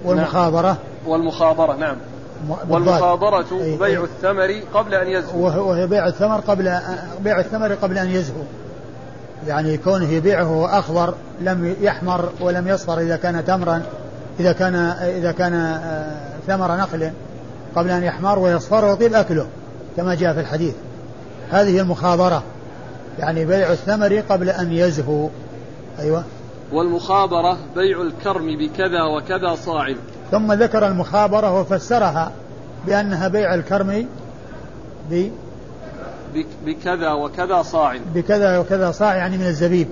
والمخابرة. نعم. والمخابرة نعم. والمخابرة بيع الثمر قبل أن يزهو. وهي بيع الثمر قبل بيع الثمر قبل أن يزهو. يعني كونه يبيعه أخضر لم يحمر ولم يصفر إذا كان تمرا إذا كان إذا كان آه، ثمر نخل قبل أن يحمر ويصفر ويطيب أكله كما جاء في الحديث. هذه المخابرة. يعني بيع الثمر قبل أن يزهو. أيوة. والمخابرة بيع الكرم بكذا وكذا صاع ثم ذكر المخابرة وفسرها بأنها بيع الكرم ب بكذا وكذا صاع بكذا وكذا صاع يعني من الزبيب.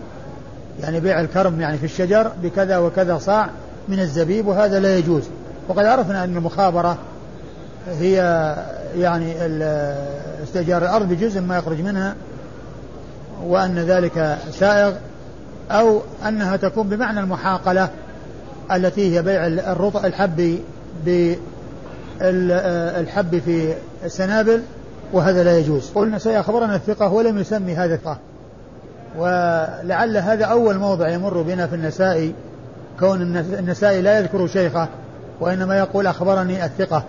يعني بيع الكرم يعني في الشجر بكذا وكذا صاع من الزبيب وهذا لا يجوز. وقد عرفنا أن المخابرة هي يعني استئجار الأرض بجزء ما يخرج منها وأن ذلك سائغ. أو أنها تكون بمعنى المحاقلة التي هي بيع الرطب الحب بالحب في السنابل وهذا لا يجوز. قلنا سيخبرنا الثقة ولم يسمي هذا الثقة. ولعل هذا أول موضع يمر بنا في النسائي كون النسائي لا يذكر شيخه وإنما يقول أخبرني الثقة.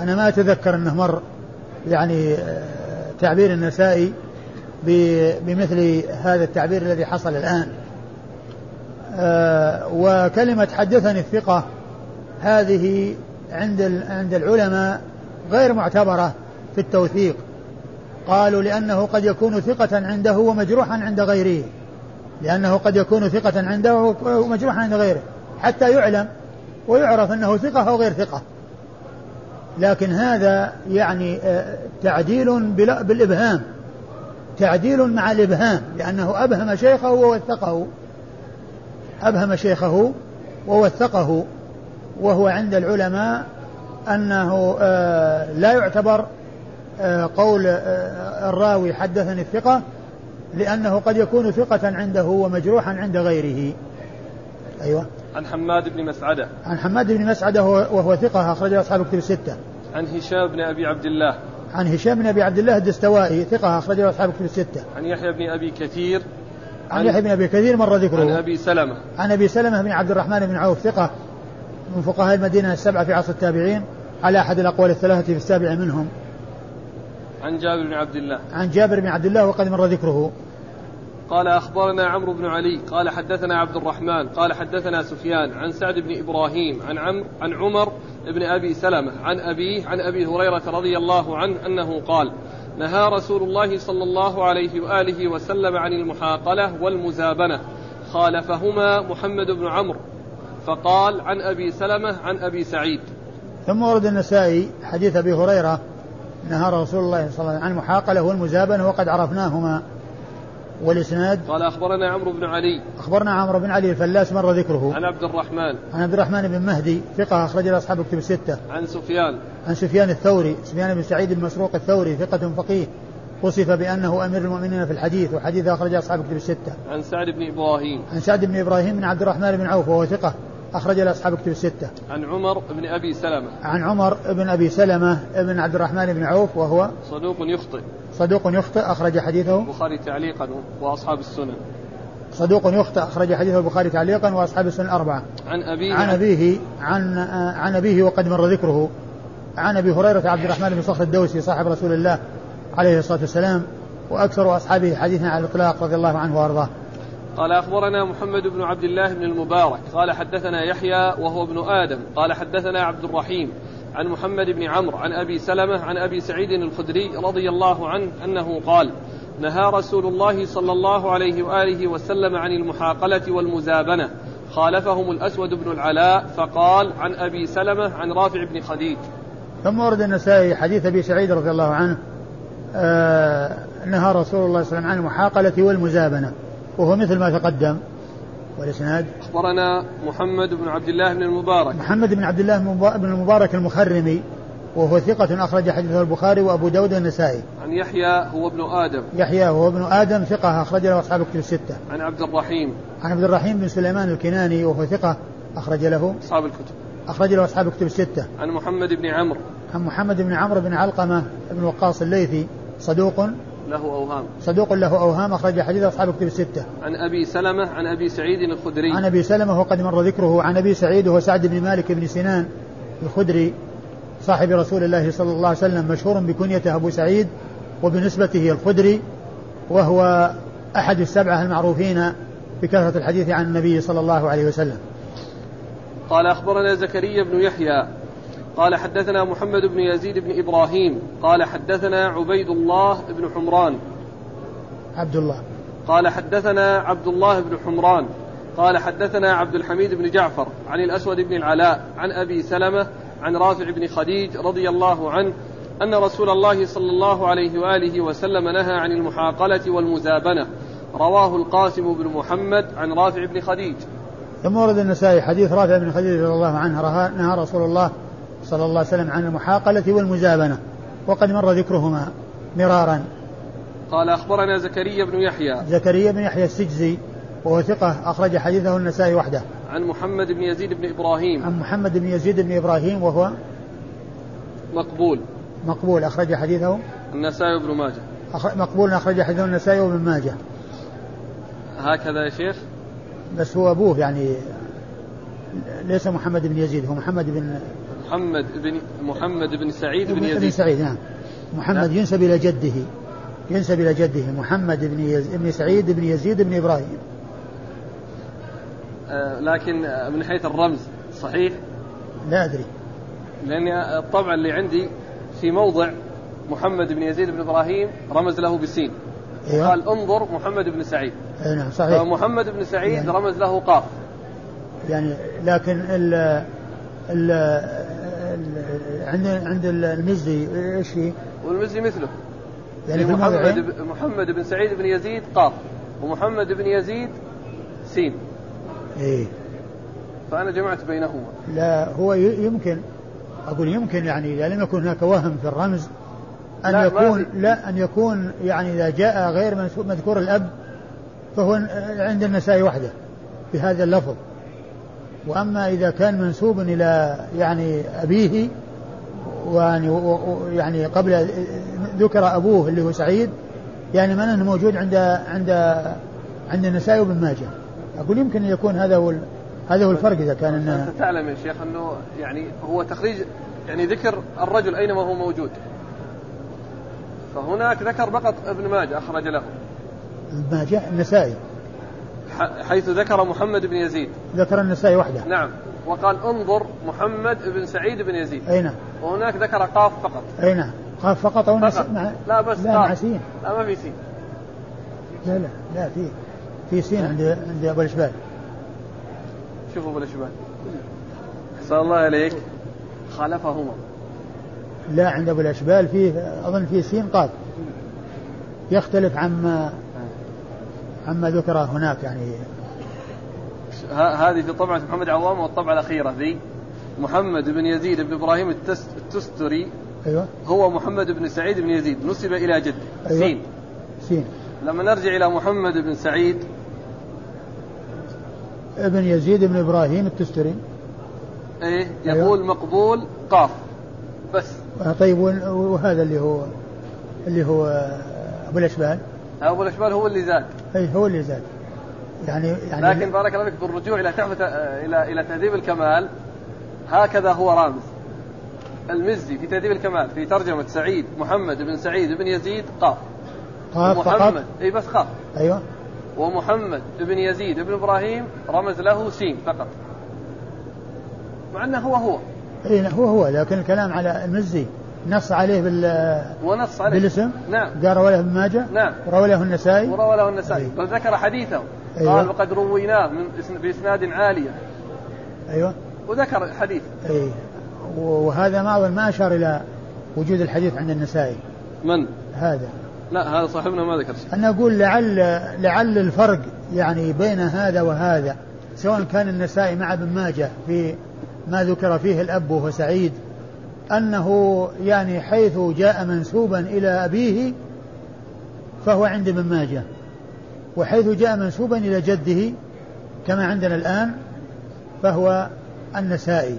أنا ما أتذكر أنه مر يعني تعبير النسائي بمثل هذا التعبير الذي حصل الآن. آه، وكلمة حدثني الثقة هذه عند عند العلماء غير معتبرة في التوثيق. قالوا لأنه قد يكون ثقة عنده ومجروحا عند غيره. لأنه قد يكون ثقة عنده ومجروحا عند غيره. حتى يعلم ويعرف أنه ثقة أو غير ثقة. لكن هذا يعني آه، تعديل بالإبهام. تعديل مع الإبهام لأنه أبهم شيخه ووثقه. أبهم شيخه ووثقه وهو عند العلماء أنه آه، لا يعتبر آه، قول آه، الراوي حدثني الثقة لأنه قد يكون ثقة عنده ومجروحا عند غيره. أيوة. عن حماد بن مسعدة. عن حماد بن مسعدة وهو ثقة أخرجه أصحاب كتب الستة. عن هشام بن أبي عبد الله. عن هشام بن أبي عبد الله الدستوائي ثقة أخرجه أصحاب كتب الستة. عن يحيى بن أبي كثير. عن, يحيى بن أبي كثير مر ذكره. عن أبي سلمة. عن أبي سلمة بن عبد الرحمن بن عوف ثقة من فقهاء المدينة السبعة في عصر التابعين على أحد الأقوال الثلاثة في السابع منهم. عن جابر بن عبد الله. عن جابر بن عبد الله وقد مر ذكره. قال أخبرنا عمرو بن علي قال حدثنا عبد الرحمن قال حدثنا سفيان عن سعد بن إبراهيم عن عمرو عن عمر بن أبي سلمة عن أبيه عن أبي هريرة رضي الله عنه أنه قال نهى رسول الله صلى الله عليه وآله وسلم عن المحاقلة والمزابنة. خالفهما محمد بن عمرو. فقال عن أبي سلمة عن أبي سعيد. ثم ورد النسائي حديث أبي هريرة نهى رسول الله صلى الله عليه وسلم عن المحاقلة والمزابنة وقد عرفناهما. والإسناد؟ قال أخبرنا عمرو بن علي. أخبرنا عمرو بن علي الفلاس مر ذكره. عن عبد الرحمن. عن عبد الرحمن بن مهدي ثقة أخرج له أصحاب كتب الستة. عن سفيان. عن سفيان الثوري سفيان بن سعيد المسروق الثوري ثقة فقيه. وصف بأنه أمير المؤمنين في الحديث وحديث أخرج أصحاب كتب الستة. عن سعد بن إبراهيم. عن سعد بن إبراهيم بن عبد الرحمن بن عوف وهو ثقة. أخرج له أصحاب كتب الستة. عن عمر بن أبي سلمة. عن عمر بن أبي سلمة بن عبد الرحمن بن عوف وهو صدوق يخطئ. صدوق يخطئ أخرج حديثه. البخاري تعليقا وأصحاب السنن. صدوق يخطئ أخرج حديثه البخاري تعليقا وأصحاب السنن الأربعة عن أبيه. عن أبيه عن عن أبيه وقد مر ذكره. عن أبي هريرة عبد الرحمن بن صخر الدوسي صاحب رسول الله عليه الصلاة والسلام وأكثر أصحابه حديثا على الإطلاق رضي الله عنه وأرضاه. قال أخبرنا محمد بن عبد الله بن المبارك قال حدثنا يحيى وهو ابن آدم قال حدثنا عبد الرحيم عن محمد بن عمرو عن أبي سلمة عن أبي سعيد الخدري رضي الله عنه أنه قال نهى رسول الله صلى الله عليه وآله وسلم عن المحاقلة والمزابنة خالفهم الأسود بن العلاء فقال عن أبي سلمة عن رافع بن خديج. ثم ورد النسائي حديث أبي سعيد رضي الله عنه آه نهى رسول الله صلى الله عليه وسلم عن المحاقلة والمزابنة. وهو مثل ما تقدم والإسناد. أخبرنا محمد بن عبد الله بن المبارك. محمد بن عبد الله بن المبارك المخرمي وهو ثقة أخرج حديثه البخاري وأبو داود والنسائي. عن يحيى هو ابن آدم. يحيى هو ابن آدم ثقة أخرج له أصحاب كتب الستة. عن عبد الرحيم. عن عبد الرحيم بن سليمان الكناني وهو ثقة أخرج له. أصحاب الكتب. أخرج له أصحاب كتب الستة. عن محمد بن عمرو. عن محمد بن عمرو بن علقمة بن وقاص الليثي صدوق له أوهام. صدوق له أوهام أخرج حديث أصحاب كتب الستة. عن أبي سلمة عن أبي سعيد الخدري. عن أبي سلمة وقد مر ذكره عن أبي سعيد وهو سعد بن مالك بن سنان الخدري صاحب رسول الله صلى الله عليه وسلم مشهور بكنيته أبو سعيد وبنسبته الخدري وهو أحد السبعة المعروفين بكثرة الحديث عن النبي صلى الله عليه وسلم. قال أخبرنا زكريا بن يحيى قال حدثنا محمد بن يزيد بن إبراهيم قال حدثنا عبيد الله بن حمران. عبد الله. قال حدثنا عبد الله بن حمران قال حدثنا عبد الحميد بن جعفر عن الأسود بن العلاء عن أبي سلمة عن رافع بن خديج رضي الله عنه أن رسول الله صلى الله عليه وآله وسلم نهى عن المحاقلة والمزابنة. رواه القاسم بن محمد عن رافع بن خديج. ثم ورد النسائي حديث رافع بن خديج رضي الله عنه نهى رسول الله صلى الله عليه وسلم عن المحاقلة والمزابنة وقد مر ذكرهما مرارا. قال أخبرنا زكريا بن يحيى. زكريا بن يحيى السجزي وهو ثقة أخرج حديثه النسائي وحده. عن محمد بن يزيد بن إبراهيم. عن محمد بن يزيد بن إبراهيم وهو مقبول. مقبول أخرج حديثه. النسائي وابن ماجه. أخرج مقبول أخرج حديثه النسائي وابن ماجه. هكذا يا شيخ. بس هو أبوه يعني ليس محمد بن يزيد هو محمد بن محمد بن محمد بن سعيد بن يزيد. بن سعيد نعم. محمد ينسب إلى جده ينسب إلى جده محمد بن, يز... بن سعيد بن يزيد بن إبراهيم. آه لكن من حيث الرمز صحيح؟ لا أدري. لأن الطبع اللي عندي في موضع محمد بن يزيد بن إبراهيم رمز له بسين. أيوة. قال انظر محمد بن سعيد. أي نعم صحيح. محمد بن سعيد يعني رمز له قاف. يعني لكن ال ال عند عند المزي إيش في؟ والمزي مثله. يعني في محمد الموضعين ب- محمد بن سعيد بن يزيد قاف ومحمد بن يزيد سين. إيه. فأنا جمعت بينهما. لا هو يمكن أقول يمكن يعني إذا لم يكن هناك وهم في الرمز أن لا، يكون. لا أن يكون يعني إذا جاء غير مذكور الأب فهو عند النسائي وحده بهذا اللفظ. وأما إذا كان منسوب إلى يعني أبيه ويعني و- و- يعني قبل ذكر أبوه اللي هو سعيد يعني من إنه موجود عند عند عند النسائي وابن ماجه. أقول يمكن يكون هذا هو هذا هو الفرق إذا كان انه أنت تعلم يا شيخ أنه يعني هو تخريج يعني ذكر الرجل أينما هو موجود. فهناك ذكر فقط ابن ماجه أخرج له. ابن ماجه النسائي. حيث ذكر محمد بن يزيد. ذكر النسائي وحده. نعم. وقال انظر محمد بن سعيد بن يزيد. أي نعم. وهناك ذكر قاف فقط. أي نعم. قاف فقط أو فقط. مع لا بس لا قاف. مع سين. لا ما في سين. لا لا لا في في سين عند عند أبو الإشبال. شوفوا بالاشبال أحسن الله عليك خالفهما. لا عند أبو الإشبال فيه أظن فيه سين قاف. يختلف عما عما ذكر هناك يعني. هذه في طبعة محمد عوام والطبعة الأخيرة ذي محمد بن يزيد بن إبراهيم التس- التستري. أيوه. هو محمد بن سعيد بن يزيد. نسب إلى جده. أيوة. سين. سين. لما نرجع إلى محمد بن سعيد. ابن يزيد بن إبراهيم التستري. إيه. أيوة. يقول مقبول قاف. بس. طيب وال- وهذا اللي هو اللي هو أبو الأشبال. أبو الأشبال هو اللي زاد. أي هو اللي زاد. يعني يعني لكن بارك الله فيك بالرجوع إلى تحفة إلى إلى تهذيب الكمال هكذا هو رامز. المزي في تهذيب الكمال في ترجمة سعيد محمد بن سعيد بن يزيد قاف. قاف محمد إي بس قاف. أيوه. ومحمد بن يزيد بن إبراهيم رمز له سين فقط. مع أنه هو هو. إي هو هو لكن الكلام على المزي. نص عليه بال ونص عليه. بالاسم؟ نعم. قال رواه ابن ماجه؟ نعم. وروى له النسائي؟ وروى له النسائي. أي. بل ذكر حديثه. أيوة. قال وقد رويناه من بإسناد عالية. أيوه. وذكر الحديث أي. وهذا ما ما أشار إلى وجود الحديث عند النسائي. من؟ هذا. لا هذا صاحبنا ما ذكر شيء. أنا أقول لعل لعل الفرق يعني بين هذا وهذا سواء كان النسائي مع ابن ماجه في ما ذكر فيه الأب وهو سعيد أنه يعني حيث جاء منسوبا إلى أبيه فهو عند ابن ماجه وحيث جاء منسوبا إلى جده كما عندنا الآن فهو النسائي.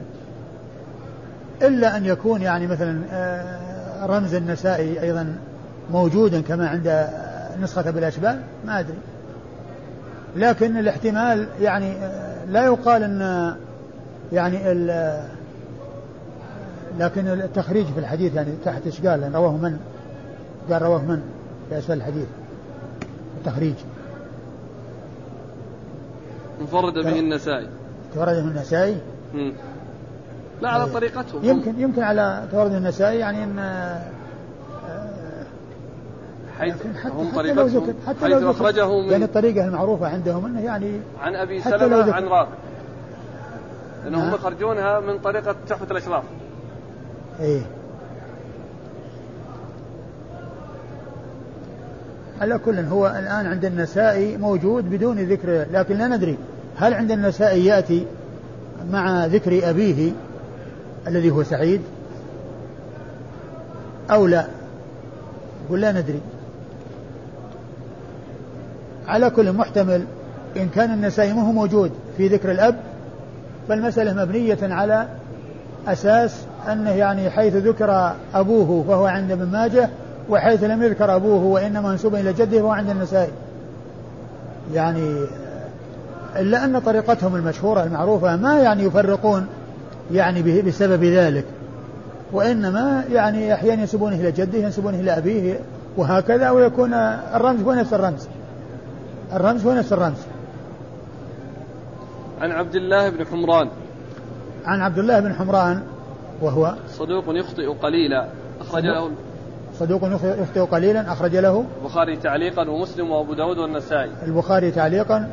إلا أن يكون يعني مثلا آه، رمز النسائي أيضا موجودا كما عند نسخة بالأشبال ما أدري. لكن الاحتمال يعني آه، لا يقال أن يعني ال- لكن التخريج في الحديث يعني تحت إيش قال؟ لأن رواه من؟ قال رواه من في أسفل الحديث. التخريج. انفرد به النسائي. تورده النسائي؟ مم. لا على أي. طريقتهم يمكن يمكن على تورد النسائي يعني إن آه، حيث لكن حتى, هم حتى لو ذكر طريقتهم حتى حيث لو ذكر. أخرجه يعني من الطريقة المعروفة عندهم إنه يعني عن أبي حتى سلمة عن رافع. لأنهم نعم. يخرجونها من طريقة تحفة الأشراف. إيه. على كل هو الآن عند النسائي موجود بدون ذكر لكن لا ندري هل عند النسائي يأتي مع ذكر أبيه الذي هو سعيد أو لا؟ يقول لا ندري. على كل محتمل إن كان النسائي ما هو موجود في ذكر الأب فالمسألة مبنية على أساس أنه يعني حيث ذكر أبوه فهو عند ابن ماجه وحيث لم يذكر أبوه وإنما منسوبا إلى جده فهو عند النسائي. يعني إلا أن طريقتهم المشهورة المعروفة ما يعني يفرقون يعني به- بسبب ذلك. وإنما يعني أحيانا ينسبونه إلى جده ينسبونه إلى أبيه وهكذا ويكون الرمز هو نفس الرمز. الرمز هو نفس الرمز. عن عبد الله بن حمران. عن عبد الله بن حمران وهو صدوق يخطئ قليلا. أخرج صدوق. له صدوق يخطئ قليلا أخرج له البخاري تعليقا ومسلم وأبو داود والنسائي. البخاري تعليقا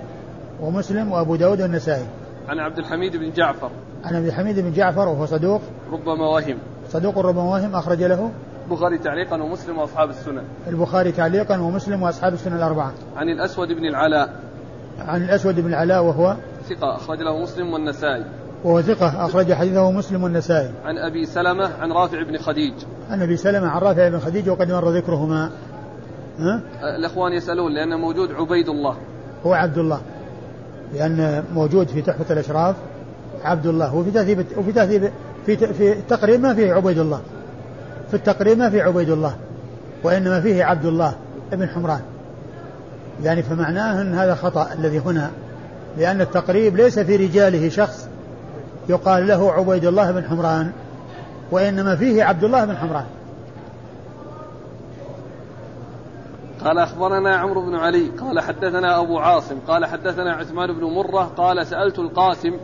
ومسلم وأبو داود والنسائي. عن عبد الحميد بن جعفر. عن عبد الحميد بن جعفر وهو صدوق. ربما وهم صدوق ربما واهم أخرج له البخاري تعليقا ومسلم وأصحاب السنن. البخاري تعليقا ومسلم وأصحاب السنة الأربعة. عن الأسود بن العلاء. عن الأسود بن العلاء وهو ثقة أخرج له مسلم والنسائي. وهو ثقة أخرج حديثه مسلم والنسائي. عن أبي سلمة عن رافع بن خديج. عن أبي سلمة عن رافع بن خديجة وقد مر ذكرهما. ها؟ الإخوان يسألون لأن موجود عبيد الله. هو عبد الله. لأن موجود في تحفة الأشراف عبد الله. وفي تهذيب وفي تهذيب في في التقريب ما فيه عبيد الله. في التقريب ما فيه عبيد الله. وإنما فيه عبد الله ابن حمران. يعني فمعناه أن هذا خطأ الذي هنا لأن التقريب ليس في رجاله شخص يقال له عبيد الله بن حمران وإنما فيه عبد الله بن حمران. قال أخبرنا عمرو بن علي قال حدثنا أبو عاصم قال حدثنا عثمان بن مرة قال سألت القاسم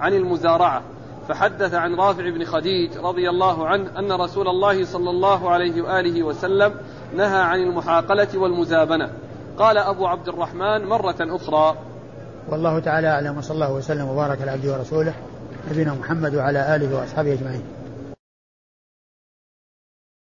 عن المزارعة فحدث عن رافع بن خديج رضي الله عنه أن رسول الله صلى الله عليه وآله وسلم نهى عن المحاقلة والمزابنة. قال أبو عبد الرحمن مرة أخرى والله تعالى أعلم وصلى الله وسلم وبارك على عبده ورسوله. نبينا محمد وعلى آله وأصحابه أجمعين.